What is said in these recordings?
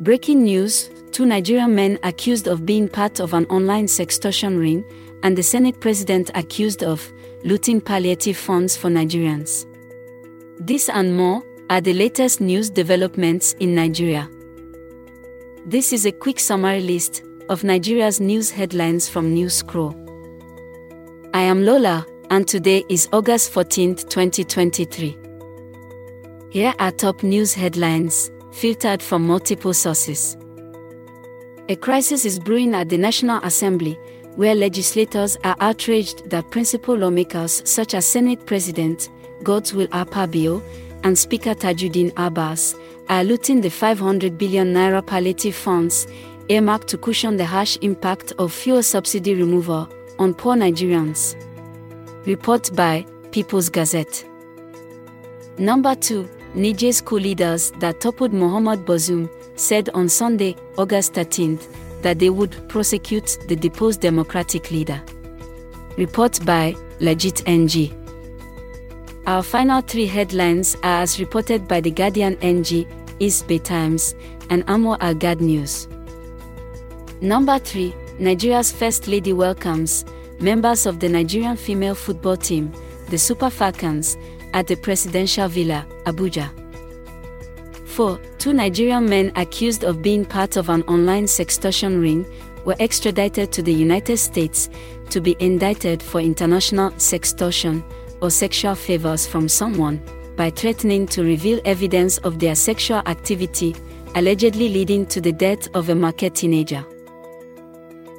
Breaking news two Nigerian men accused of being part of an online sextortion ring, and the Senate president accused of looting palliative funds for Nigerians. This and more are the latest news developments in Nigeria. This is a quick summary list of Nigeria's news headlines from Newscroll. I am Lola, and today is August 14, 2023. Here are top news headlines, filtered from multiple sources. A crisis is brewing at the National Assembly, where legislators are outraged that principal lawmakers such as Senate President Godswill Akpabio and Speaker Tajudeen Abbas are looting the 500 billion naira palliative funds earmarked to cushion the harsh impact of fuel subsidy removal on poor Nigerians. Report by People's Gazette. Number 2. Niger's coup leaders that toppled Mohamed Bazoum said on Sunday, August 13th, that they would prosecute the deposed democratic leader. Report by Legit NG. Our final three headlines are as reported by The Guardian NG, East Bay Times, and Amwal Al Ghad News. Number 3 Nigeria's First Lady welcomes members of the Nigerian female football team, the Super Falcons, at the Presidential Villa, Abuja. 4. Two Nigerian men accused of being part of an online sextortion ring were extradited to the United States to be indicted for international sextortion or sexual favors from someone by threatening to reveal evidence of their sexual activity, allegedly leading to the death of a Marquette teenager.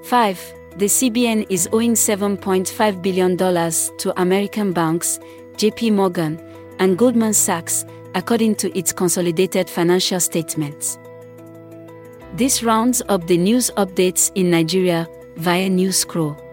5. The CBN is owing $7.5 billion to American banks, JP Morgan, and Goldman Sachs according to its consolidated financial statements. This rounds up the news updates in Nigeria via Newscroll.